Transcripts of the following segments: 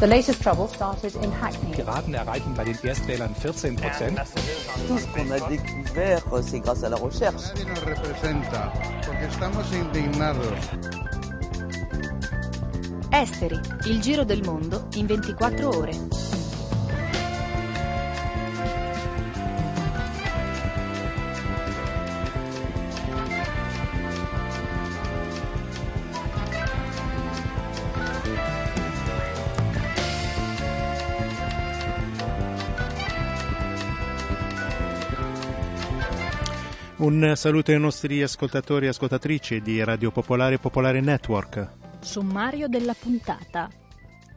The latest trouble started in Hackney. Piraten erreichen bei den Erstwählern 14 Prozent. Tout ce qu'on a découvert, c'est grâce à la recherche. Nadie nos representa, porque estamos indignados. Esteri, il giro del mondo in 24 ore. Un saluto ai nostri ascoltatori e ascoltatrici di Radio Popolare Popolare Network. Sommario della puntata.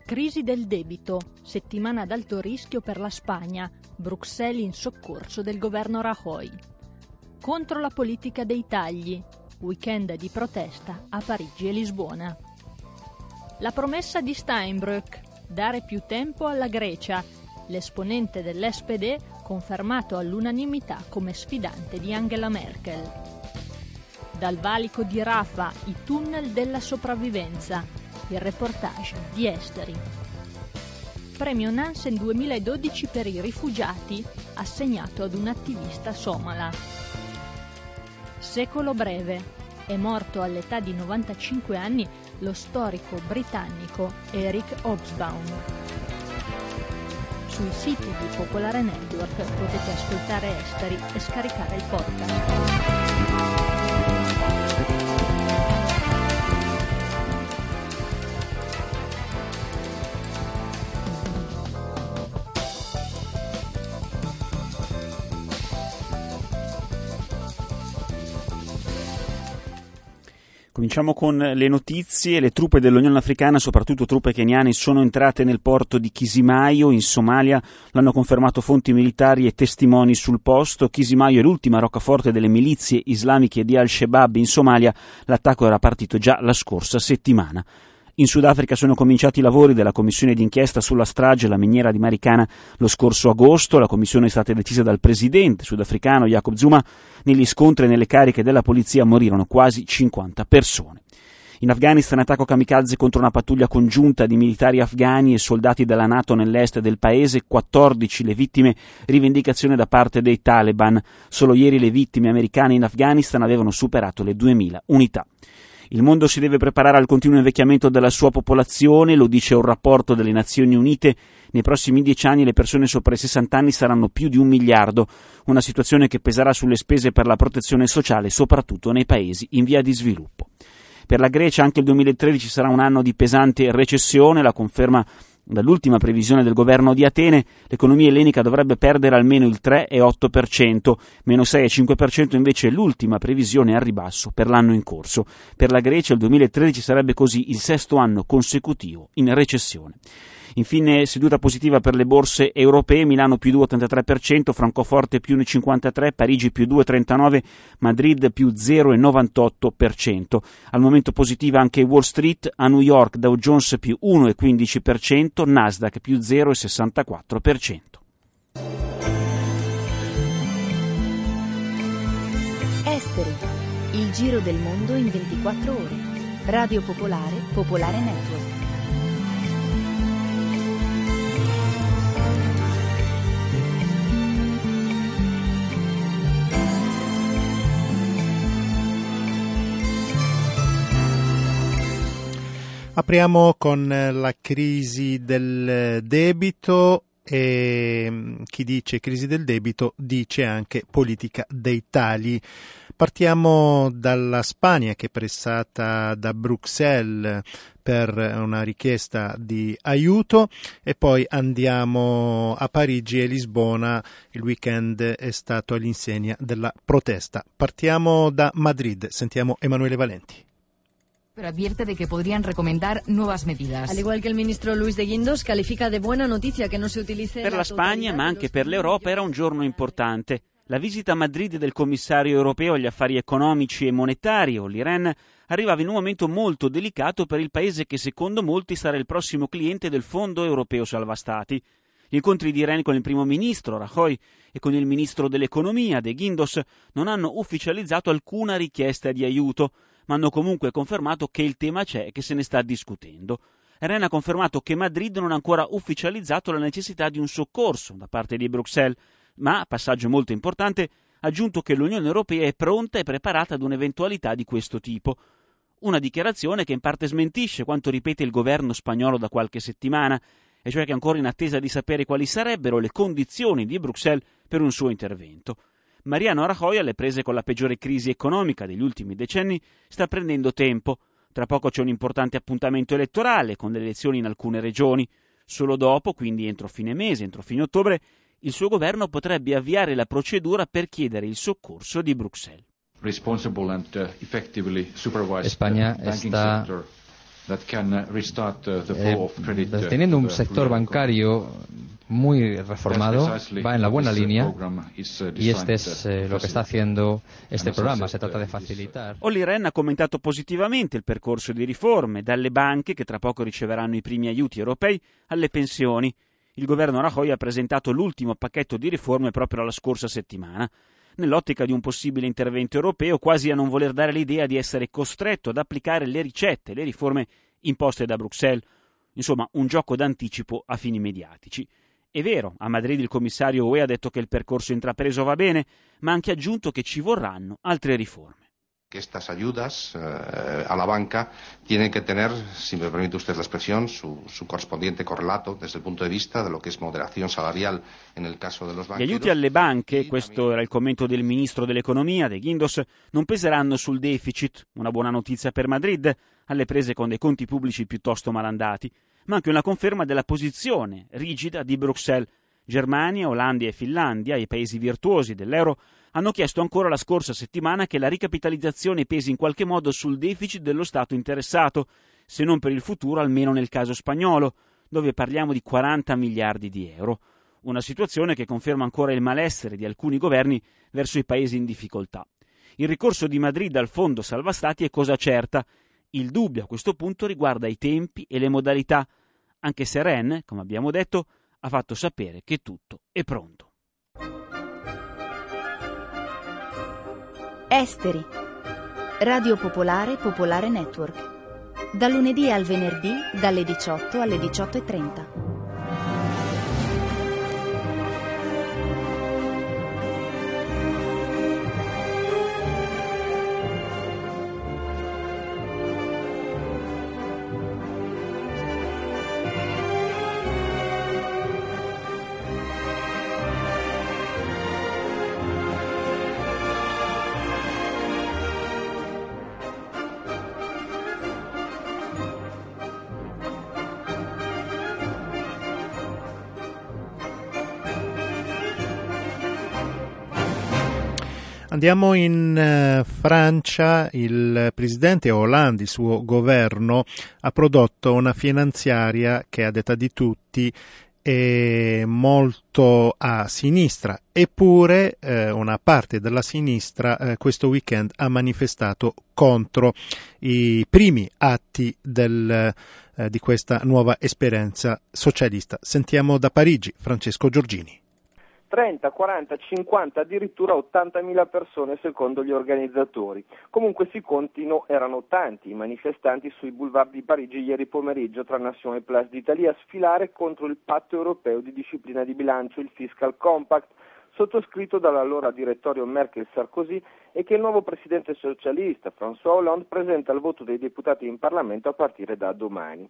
Crisi del debito, settimana ad alto rischio per la Spagna, Bruxelles in soccorso del governo Rajoy. Contro la politica dei tagli, weekend di protesta a Parigi e Lisbona. La promessa di Steinbrück, dare più tempo alla Grecia, l'esponente dell'SPD confermato all'unanimità come sfidante di Angela Merkel. Dal valico di Rafa, i tunnel della sopravvivenza, il reportage di Esteri. Premio Nansen 2012 per i rifugiati, assegnato ad un attivista somala. Secolo breve, è morto all'età di 95 anni lo storico britannico Eric Hobsbawm. Sui siti di Popolare Network potete ascoltare Esteri e scaricare il podcast. Cominciamo con le notizie. Le truppe dell'Unione Africana, soprattutto truppe keniane, sono entrate nel porto di Kisimayo in Somalia. L'hanno confermato fonti militari e testimoni sul posto. Kisimayo è l'ultima roccaforte delle milizie islamiche di Al-Shabaab in Somalia. L'attacco era partito già la scorsa settimana. In Sudafrica sono cominciati i lavori della commissione d'inchiesta sulla strage alla miniera di Maricana lo scorso agosto. La commissione è stata decisa dal presidente sudafricano Jacob Zuma. Negli scontri e nelle cariche della polizia morirono quasi 50 persone. In Afghanistan attacco kamikaze contro una pattuglia congiunta di militari afghani e soldati della Nato nell'est del paese, 14 le vittime, rivendicazione da parte dei Taliban. Solo ieri le vittime americane in Afghanistan avevano superato le 2000 unità. Il mondo si deve preparare al continuo invecchiamento della sua popolazione, lo dice un rapporto delle Nazioni Unite. Nei prossimi dieci anni le persone sopra i 60 anni saranno più di un miliardo, una situazione che peserà sulle spese per la protezione sociale, soprattutto nei paesi in via di sviluppo. Per la Grecia anche il 2013 sarà un anno di pesante recessione, la conferma Dall'ultima previsione del governo di Atene, l'economia ellenica dovrebbe perdere almeno il 3,8%, meno 6,5% invece è l'ultima previsione al ribasso per l'anno in corso. Per la Grecia il 2013 sarebbe così il sesto anno consecutivo in recessione. Infine, seduta positiva per le borse europee, Milano più 2,83%, Francoforte più 1,53%, Parigi più 2,39%, Madrid più 0,98%. Al momento positiva anche Wall Street, a New York Dow Jones più 1,15%, Nasdaq più 0,64%. Esteri, il giro del mondo in 24 ore. Radio Popolare, Popolare Network. Apriamo con la crisi del debito e chi dice crisi del debito dice anche politica dei tagli. Partiamo dalla Spagna che è pressata da Bruxelles per una richiesta di aiuto e poi andiamo a Parigi e Lisbona. Il weekend è stato all'insegna della protesta. Partiamo da Madrid, sentiamo Emanuele Valenti. Pero advierte de que podrían recomendar nuevas medidas. Al igual que el ministro Luis de Guindos califica de buena noticia que no se utilice Per la Spagna, ma anche per l'Europa, era un giorno importante. La visita a Madrid del commissario europeo agli affari economici e monetari, Olli Rehn, arrivava in un momento molto delicato per il paese che secondo molti sarà il prossimo cliente del Fondo Europeo Salva Stati. Gli incontri di Ren con il primo ministro Rajoy e con il ministro dell'economia De Guindos non hanno ufficializzato alcuna richiesta di aiuto, ma hanno comunque confermato che il tema c'è e che se ne sta discutendo. Rennes ha confermato che Madrid non ha ancora ufficializzato la necessità di un soccorso da parte di Bruxelles, ma, passaggio molto importante, ha aggiunto che l'Unione Europea è pronta e preparata ad un'eventualità di questo tipo. Una dichiarazione che in parte smentisce quanto ripete il governo spagnolo da qualche settimana, e cioè che è ancora in attesa di sapere quali sarebbero le condizioni di Bruxelles per un suo intervento. Mariano Rajoy, alle prese con la peggiore crisi economica degli ultimi decenni, sta prendendo tempo. Tra poco c'è un importante appuntamento elettorale con le elezioni in alcune regioni. Solo dopo, quindi entro fine mese, entro fine ottobre, il suo governo potrebbe avviare la procedura per chiedere il soccorso di Bruxelles. Uh, España está eh, teniendo un sector bancario muy reformado, va en la buena línea y este es eh, lo que está haciendo este programa. Se trata de facilitar. Olli Rehn ha commentato positivamente il percorso di riforme, dalle banche che tra poco riceveranno i primi aiuti europei alle pensioni. Il governo Rajoy ha presentato l'ultimo pacchetto di riforme proprio la scorsa settimana nell'ottica di un possibile intervento europeo, quasi a non voler dare l'idea di essere costretto ad applicare le ricette, le riforme imposte da Bruxelles. Insomma, un gioco d'anticipo a fini mediatici. È vero, a Madrid il commissario UE ha detto che il percorso intrapreso va bene, ma ha anche aggiunto che ci vorranno altre riforme. Que estas ayudas eh, a la banca tienen que tener, si me permite usted la expresión, su, su, correspondiente correlato desde el punto de vista de lo que es moderación salarial en el caso de los banchi. Gli aiuti alle banche, questo era il commento del ministro dell'economia, De Guindos, non peseranno sul deficit, una buona notizia per Madrid, alle prese con dei conti pubblici piuttosto malandati ma anche una conferma della posizione rigida di Bruxelles. Germania, Olanda e Finlandia, i paesi virtuosi dell'euro, hanno chiesto ancora la scorsa settimana che la ricapitalizzazione pesi in qualche modo sul deficit dello Stato interessato, se non per il futuro almeno nel caso spagnolo, dove parliamo di 40 miliardi di euro. Una situazione che conferma ancora il malessere di alcuni governi verso i paesi in difficoltà. Il ricorso di Madrid al fondo salva stati è cosa certa il dubbio a questo punto riguarda i tempi e le modalità, anche se Ren, come abbiamo detto, ha fatto sapere che tutto è pronto. Esteri. Radio Popolare Popolare Network. Da lunedì al venerdì dalle 18 alle 18.30. Andiamo in uh, Francia, il presidente Hollande, il suo governo, ha prodotto una finanziaria che a detta di tutti è molto a sinistra, eppure eh, una parte della sinistra eh, questo weekend ha manifestato contro i primi atti del, eh, di questa nuova esperienza socialista. Sentiamo da Parigi Francesco Giorgini. 30, 40, 50, addirittura 80.000 persone secondo gli organizzatori. Comunque si contino, erano tanti i manifestanti sui boulevard di Parigi ieri pomeriggio tra Nation e Place d'Italia a sfilare contro il patto europeo di disciplina di bilancio, il Fiscal Compact, sottoscritto dall'allora direttorio Merkel-Sarkozy e che il nuovo presidente socialista François Hollande presenta al voto dei deputati in Parlamento a partire da domani.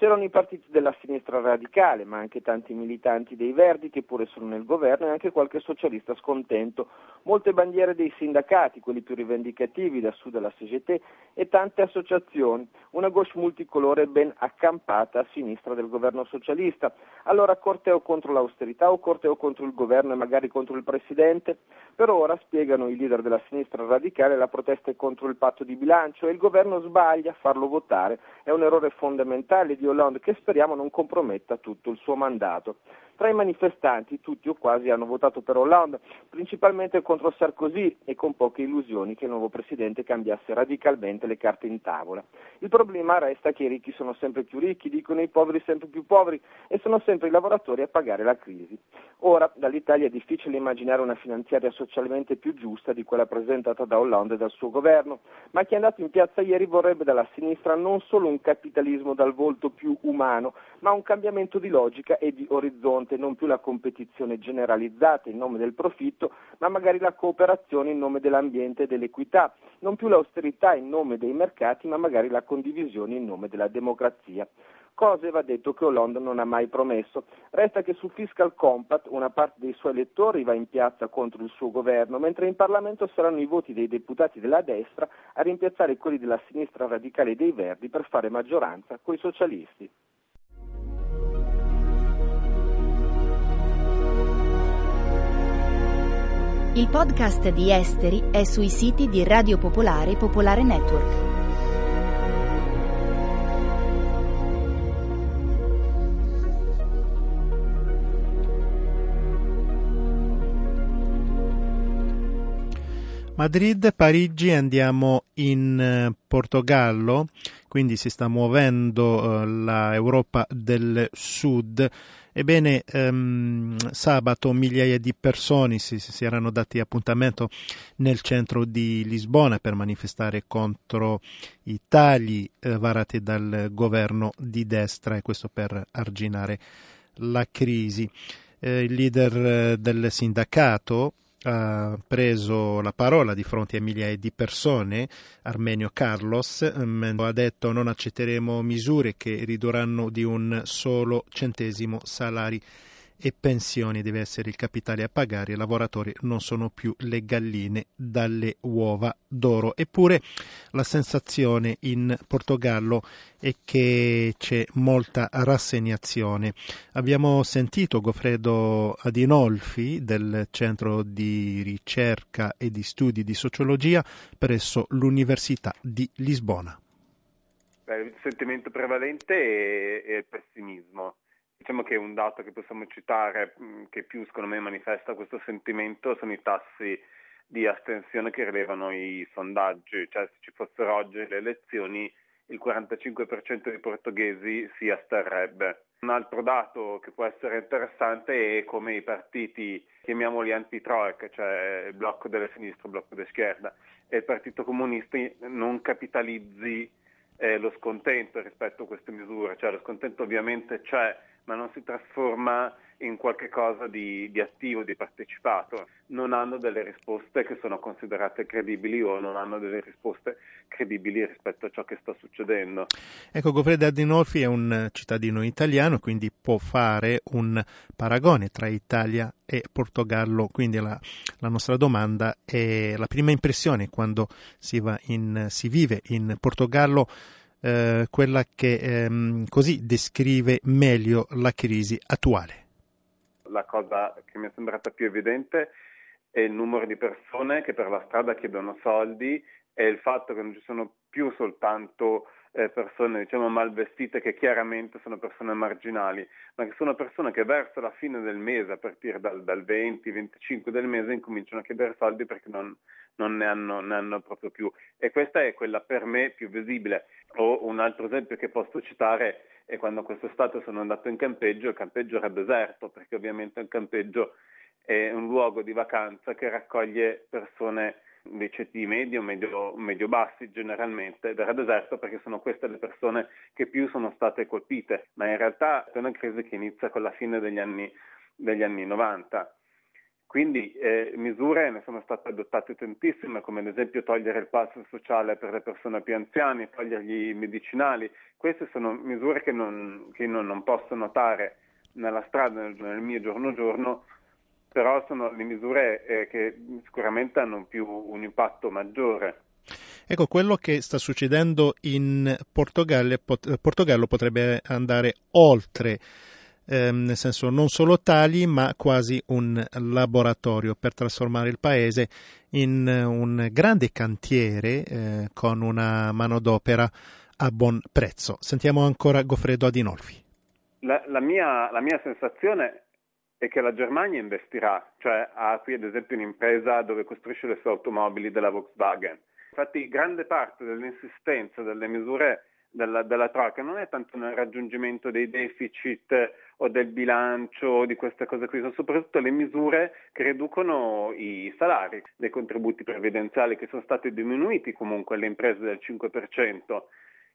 C'erano i partiti della sinistra radicale, ma anche tanti militanti dei Verdi che pure sono nel governo e anche qualche socialista scontento, molte bandiere dei sindacati, quelli più rivendicativi da sud alla CGT e tante associazioni, una gauche multicolore ben accampata a sinistra del governo socialista. Allora corteo contro l'austerità o corteo contro il governo e magari contro il presidente? Per ora, spiegano i leader della sinistra radicale, la protesta è contro il patto di bilancio e il governo sbaglia a farlo votare, è un errore fondamentale di Hollande che speriamo non comprometta tutto il suo mandato. Tra i manifestanti, tutti o quasi hanno votato per Hollande, principalmente contro Sarkozy e con poche illusioni che il nuovo presidente cambiasse radicalmente le carte in tavola. Il problema resta che i ricchi sono sempre più ricchi, dicono i poveri sempre più poveri e sono sempre i lavoratori a pagare la crisi. Ora, dall'Italia è difficile immaginare una finanziaria socialmente più giusta di quella presentata da Hollande e dal suo governo, ma chi è andato in piazza ieri vorrebbe dalla sinistra non solo un capitalismo dal volto più umano, ma un cambiamento di logica e di orizzonte, non più la competizione generalizzata in nome del profitto, ma magari la cooperazione in nome dell'ambiente e dell'equità, non più l'austerità in nome dei mercati, ma magari la condivisione in nome della democrazia cose va detto che Hollande non ha mai promesso. Resta che sul Fiscal Compact una parte dei suoi elettori va in piazza contro il suo governo, mentre in Parlamento saranno i voti dei deputati della destra a rimpiazzare quelli della sinistra radicale dei Verdi per fare maggioranza coi socialisti. Il podcast di Esteri è sui siti di Radio Popolare e Popolare Network. Madrid, Parigi, andiamo in eh, Portogallo, quindi si sta muovendo eh, l'Europa del Sud. Ebbene, ehm, sabato migliaia di persone si, si, erano dati appuntamento nel centro di Lisbona per manifestare contro i tagli eh, varati dal governo di destra e questo per arginare la crisi. Eh, il leader eh, del sindacato ha preso la parola di fronte a migliaia di persone, Armenio Carlos, ha detto non accetteremo misure che ridurranno di un solo centesimo salari e pensioni deve essere il capitale a pagare, i lavoratori non sono più le galline dalle uova d'oro. Eppure la sensazione in Portogallo è che c'è molta rassegnazione. Abbiamo sentito Goffredo Adinolfi del Centro di ricerca e di studi di sociologia presso l'Università di Lisbona. il sentimento prevalente è, il pessimismo Diciamo che un dato che possiamo citare che più secondo me manifesta questo sentimento sono i tassi di astensione che rilevano i sondaggi, cioè se ci fossero oggi le elezioni il 45% dei portoghesi si asterrebbe. Un altro dato che può essere interessante è come i partiti, chiamiamoli anti-troica, cioè il blocco delle sinistre, il blocco della schierda, e il Partito Comunista non capitalizzi eh, lo scontento rispetto a queste misure, cioè lo scontento ovviamente c'è, ma non si trasforma in qualche cosa di, di, attivo, di partecipato, non hanno delle risposte che sono considerate credibili o non hanno delle risposte credibili rispetto a ciò che sta succedendo. Ecco, Goffredo Adinolfi è un cittadino italiano, quindi può fare un paragone tra Italia e Portogallo, quindi la, la nostra domanda è la prima impressione quando si, in, si vive in Portogallo eh, quella che ehm, così descrive meglio la crisi attuale. La cosa che mi è sembrata più evidente è il numero di persone che per la strada chiedono soldi e il fatto che non ci sono più soltanto eh, persone diciamo mal vestite che chiaramente sono persone marginali, ma che sono persone che verso la fine del mese, a partire dal, dal 20-25 del mese, incominciano a chiedere soldi perché non, non ne, hanno, ne hanno proprio più. E questa è quella per me più visibile. O un altro esempio che posso citare è quando quest'estate sono andato in campeggio, il campeggio era deserto, perché ovviamente il campeggio è un luogo di vacanza che raccoglie persone dei ceti medio, medio, medio bassi generalmente, ed era deserto perché sono queste le persone che più sono state colpite, ma in realtà è una crisi che inizia con la fine degli anni, degli anni 90. Quindi eh, misure ne sono state adottate tantissime, come ad esempio togliere il passo sociale per le persone più anziane, togliergli i medicinali. Queste sono misure che non, che non, non posso notare nella strada nel, nel mio giorno giorno, però sono le misure eh, che sicuramente hanno più un impatto maggiore. Ecco, quello che sta succedendo in Portogallo, Portogallo potrebbe andare oltre, ehm, nel senso non solo tali, ma quasi un laboratorio per trasformare il paese in un grande cantiere eh, con una manodopera a buon prezzo. Sentiamo ancora Goffredo Adinolfi. La, la, mia, la mia sensazione è che la Germania investirà, cioè ha qui ad esempio un'impresa dove costruisce le sue automobili della Volkswagen. Infatti grande parte dell'insistenza delle misure della, della Troika non è tanto nel raggiungimento dei deficit o del bilancio di queste cose qui, sono soprattutto le misure che riducono i salari, dei contributi previdenziali che sono stati diminuiti comunque alle imprese del 5%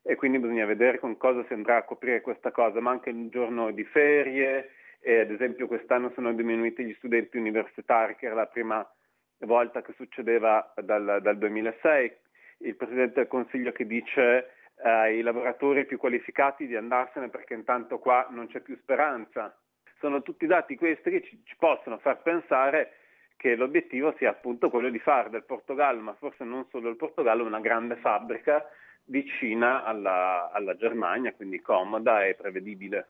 e quindi bisogna vedere con cosa si andrà a coprire questa cosa, ma anche il giorno di ferie, e ad esempio quest'anno sono diminuiti gli studenti universitari, che era la prima volta che succedeva dal, dal 2006, il Presidente del Consiglio che dice ai lavoratori più qualificati di andarsene perché intanto qua non c'è più speranza. Sono tutti dati questi che ci, ci possono far pensare che l'obiettivo sia appunto quello di fare del Portogallo, ma forse non solo il Portogallo, una grande fabbrica vicina alla, alla Germania, quindi comoda e prevedibile.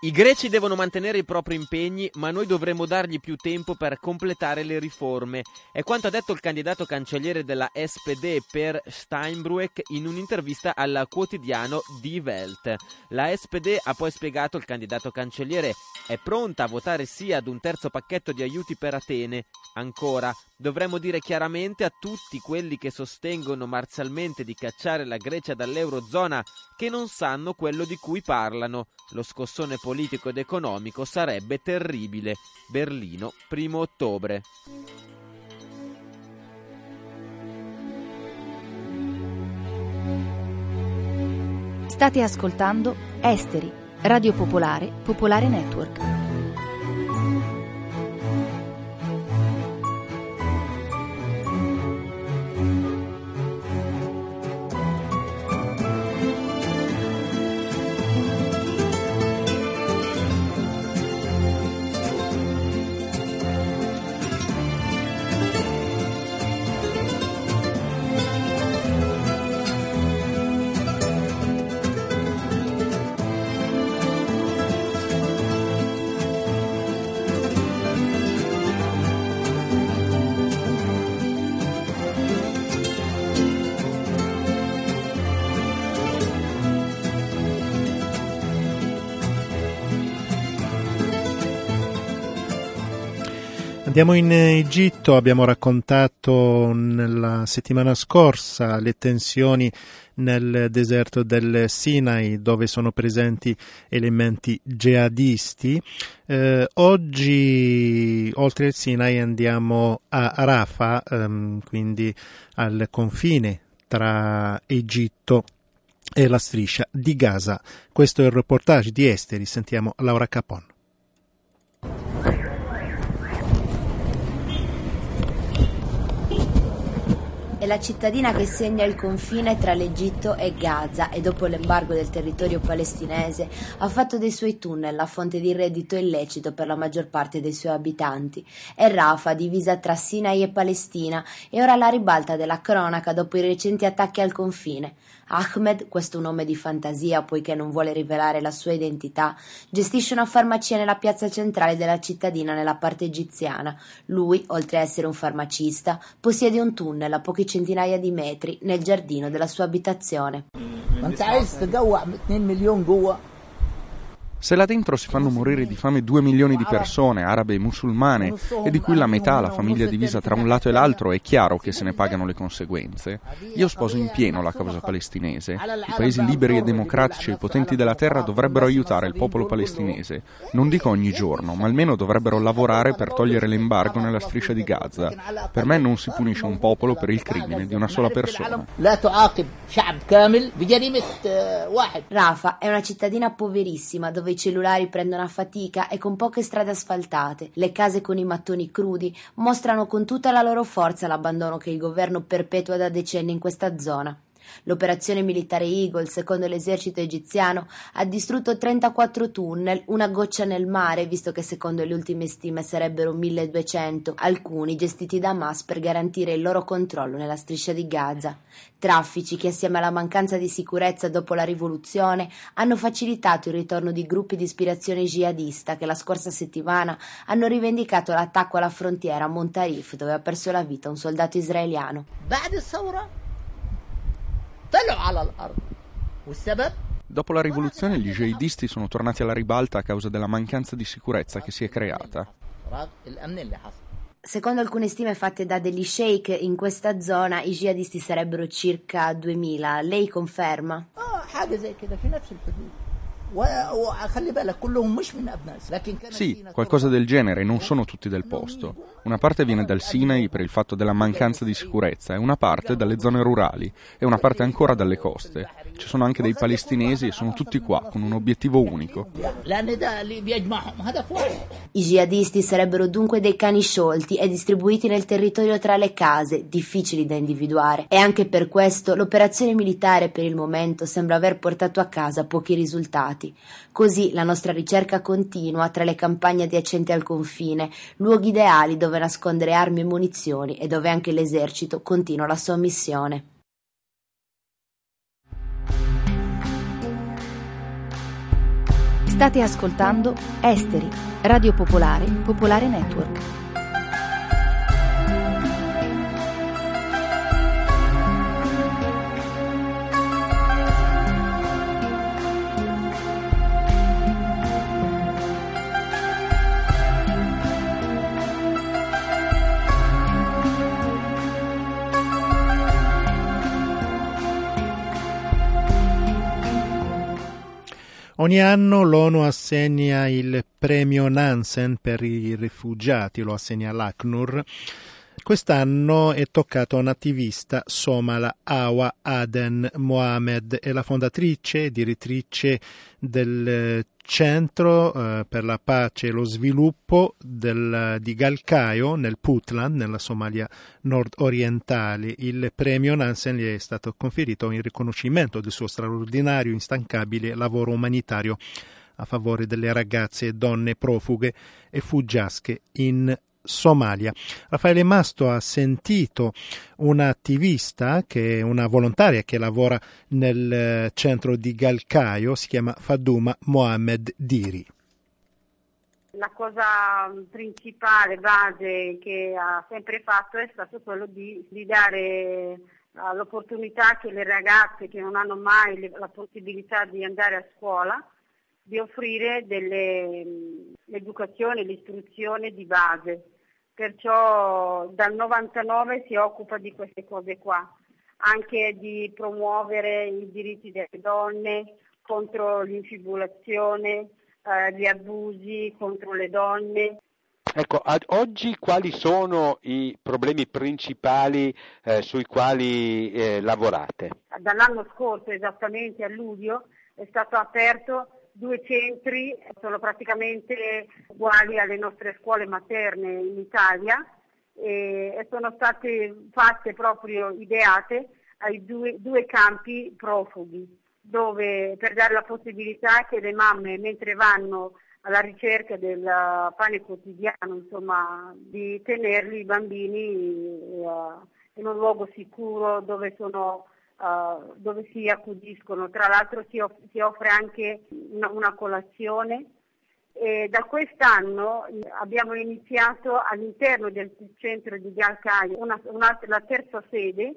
I greci devono mantenere i propri impegni, ma noi dovremo dargli più tempo per completare le riforme. È quanto ha detto il candidato cancelliere della SPD per Steinbrück in un'intervista al quotidiano Die Welt. La SPD ha poi spiegato il candidato cancelliere è pronta a votare sì ad un terzo pacchetto di aiuti per Atene. Ancora, dovremmo dire chiaramente a tutti quelli che sostengono marzialmente di cacciare la Grecia dall'Eurozona che non sanno quello di cui parlano. Lo scossone politico ed economico sarebbe terribile. Berlino, primo ottobre. State ascoltando Esteri, Radio Popolare, Popolare Network. Andiamo in Egitto, abbiamo raccontato nella settimana scorsa le tensioni nel deserto del Sinai dove sono presenti elementi jihadisti. Eh, oggi oltre il Sinai andiamo a Rafah, ehm, quindi al confine tra Egitto e la striscia di Gaza. Questo è il reportage di Esteri, sentiamo Laura Capon. È la cittadina che segna il confine tra l'Egitto e Gaza e dopo l'embargo del territorio palestinese ha fatto dei suoi tunnel la fonte di reddito illecito per la maggior parte dei suoi abitanti. È Rafa, divisa tra Sinai e Palestina, e ora la ribalta della cronaca dopo i recenti attacchi al confine. Ahmed, questo nome di fantasia poiché non vuole rivelare la sua identità, gestisce una farmacia nella piazza centrale della cittadina nella parte egiziana. Lui, oltre a essere un farmacista, possiede un tunnel a pochi centinaia di metri nel giardino della sua abitazione. Se là dentro si fanno morire di fame due milioni di persone, arabe e musulmane, e di cui la metà la famiglia divisa tra un lato e l'altro, è chiaro che se ne pagano le conseguenze. Io sposo in pieno la causa palestinese. I paesi liberi e democratici e potenti della terra dovrebbero aiutare il popolo palestinese. Non dico ogni giorno, ma almeno dovrebbero lavorare per togliere l'embargo nella striscia di Gaza. Per me non si punisce un popolo per il crimine di una sola persona. Rafa è una cittadina poverissima dove i cellulari prendono a fatica e con poche strade asfaltate. Le case con i mattoni crudi mostrano con tutta la loro forza l'abbandono che il governo perpetua da decenni in questa zona. L'operazione militare Eagle, secondo l'esercito egiziano, ha distrutto 34 tunnel, una goccia nel mare, visto che secondo le ultime stime sarebbero 1200, alcuni gestiti da Hamas per garantire il loro controllo nella striscia di Gaza. Traffici che assieme alla mancanza di sicurezza dopo la rivoluzione hanno facilitato il ritorno di gruppi di ispirazione jihadista che la scorsa settimana hanno rivendicato l'attacco alla frontiera a Montarif dove ha perso la vita un soldato israeliano. Dopo la rivoluzione gli jihadisti sono tornati alla ribalta a causa della mancanza di sicurezza che si è creata. Secondo alcune stime fatte da degli sheikh in questa zona i jihadisti sarebbero circa 2000. Lei conferma? Sì, qualcosa del genere, non sono tutti del posto. Una parte viene dal Sinai per il fatto della mancanza di sicurezza e una parte dalle zone rurali e una parte ancora dalle coste. Ci sono anche dei palestinesi e sono tutti qua con un obiettivo unico. I jihadisti sarebbero dunque dei cani sciolti e distribuiti nel territorio tra le case, difficili da individuare. E anche per questo l'operazione militare per il momento sembra aver portato a casa pochi risultati. Così la nostra ricerca continua tra le campagne adiacenti al confine, luoghi ideali dove nascondere armi e munizioni e dove anche l'esercito continua la sua missione. State ascoltando Esteri, Radio Popolare, Popolare Network. Ogni anno l'ONU assegna il premio Nansen per i rifugiati, lo assegna l'ACNUR. Quest'anno è toccato a un'attivista somala Awa Aden Mohamed, è la fondatrice e direttrice del Centro eh, per la pace e lo sviluppo del, di Galkayo nel Puntland, nella Somalia nord-orientale. Il premio Nansen gli è stato conferito in riconoscimento del suo straordinario instancabile lavoro umanitario a favore delle ragazze e donne profughe e fuggiasche in Somalia. Raffaele Masto ha sentito un'attivista, che è una volontaria che lavora nel eh, centro di Galkayo, si chiama Faduma Mohamed Diri. La cosa principale, base che ha sempre fatto è stato quello di, di dare uh, l'opportunità che le ragazze che non hanno mai la possibilità di andare a scuola, di offrire delle, l'educazione, l'istruzione di base perciò dal 99 si occupa di queste cose qua, anche di promuovere i diritti delle donne contro l'infibulazione, eh, gli abusi contro le donne. Ecco, ad oggi quali sono i problemi principali eh, sui quali eh, lavorate? Dall'anno scorso, esattamente a luglio, è stato aperto due centri, sono praticamente uguali alle nostre scuole materne in Italia e, sono state fatte proprio ideate ai due, due campi profughi dove per dare la possibilità che le mamme mentre vanno alla ricerca del pane quotidiano, insomma, di tenerli i bambini uh, in un luogo sicuro dove sono uh, dove si accudiscono. Tra l'altro si, off- si offre anche una, una colazione. E da quest'anno abbiamo iniziato all'interno del centro di una, la terza sede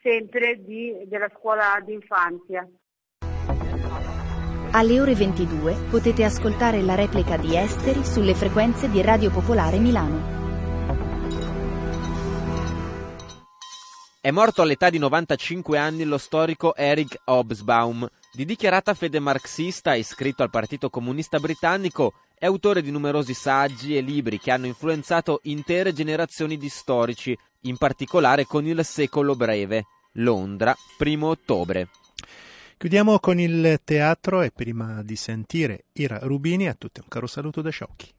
sempre di, della scuola d'infanzia. Alle ore 22 potete ascoltare la replica di Esteri sulle frequenze di Radio Popolare Milano. È morto all'età di 95 anni lo storico Eric Hobsbawm. Di dichiarata fede marxista, iscritto al Partito Comunista Britannico, è autore di numerosi saggi e libri che hanno influenzato intere generazioni di storici, in particolare con il secolo breve. Londra, primo ottobre. Chiudiamo con il teatro e prima di sentire Ira Rubini a tutti un caro saluto da Sciocchi.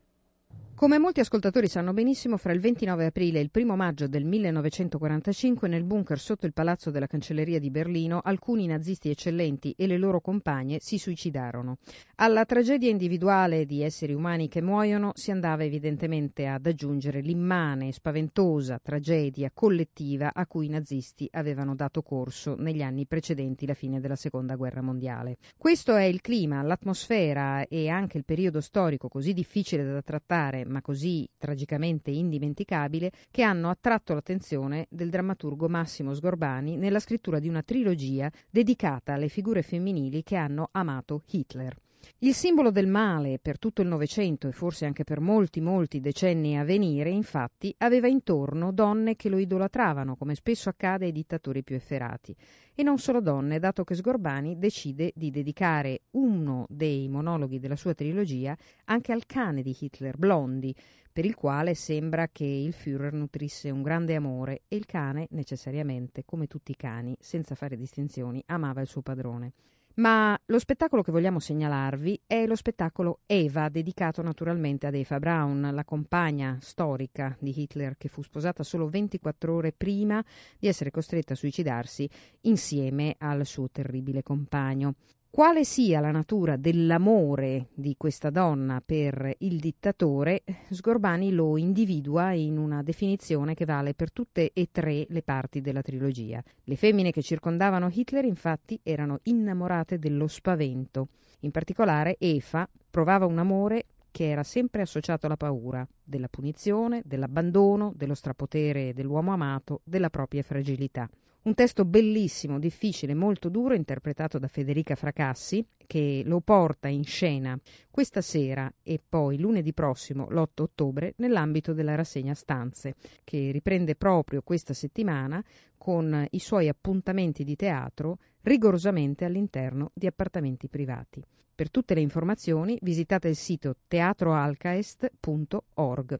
Come molti ascoltatori sanno benissimo, fra il 29 aprile e il 1 maggio del 1945 nel bunker sotto il palazzo della cancelleria di Berlino alcuni nazisti eccellenti e le loro compagne si suicidarono. Alla tragedia individuale di esseri umani che muoiono si andava evidentemente ad aggiungere l'immane e spaventosa tragedia collettiva a cui i nazisti avevano dato corso negli anni precedenti la fine della Seconda Guerra Mondiale. Questo è il clima, l'atmosfera e anche il periodo storico così difficile da trattare ma così tragicamente indimenticabile, che hanno attratto l'attenzione del drammaturgo Massimo Sgorbani nella scrittura di una trilogia dedicata alle figure femminili che hanno amato Hitler. Il simbolo del male per tutto il Novecento e forse anche per molti, molti decenni a venire, infatti, aveva intorno donne che lo idolatravano, come spesso accade ai dittatori più efferati. E non solo donne, dato che Sgorbani decide di dedicare uno dei monologhi della sua trilogia anche al cane di Hitler, Blondi, per il quale sembra che il Führer nutrisse un grande amore e il cane, necessariamente, come tutti i cani, senza fare distinzioni, amava il suo padrone. Ma lo spettacolo che vogliamo segnalarvi è lo spettacolo Eva, dedicato naturalmente ad Eva Braun, la compagna storica di Hitler che fu sposata solo 24 ore prima di essere costretta a suicidarsi insieme al suo terribile compagno. Quale sia la natura dell'amore di questa donna per il dittatore, Sgorbani lo individua in una definizione che vale per tutte e tre le parti della trilogia. Le femmine che circondavano Hitler infatti erano innamorate dello spavento. In particolare Eva provava un amore che era sempre associato alla paura, della punizione, dell'abbandono, dello strapotere dell'uomo amato, della propria fragilità. Un testo bellissimo, difficile, molto duro, interpretato da Federica Fracassi, che lo porta in scena questa sera e poi lunedì prossimo, l'8 ottobre, nell'ambito della rassegna Stanze, che riprende proprio questa settimana con i suoi appuntamenti di teatro rigorosamente all'interno di appartamenti privati. Per tutte le informazioni visitate il sito teatroalcaest.org.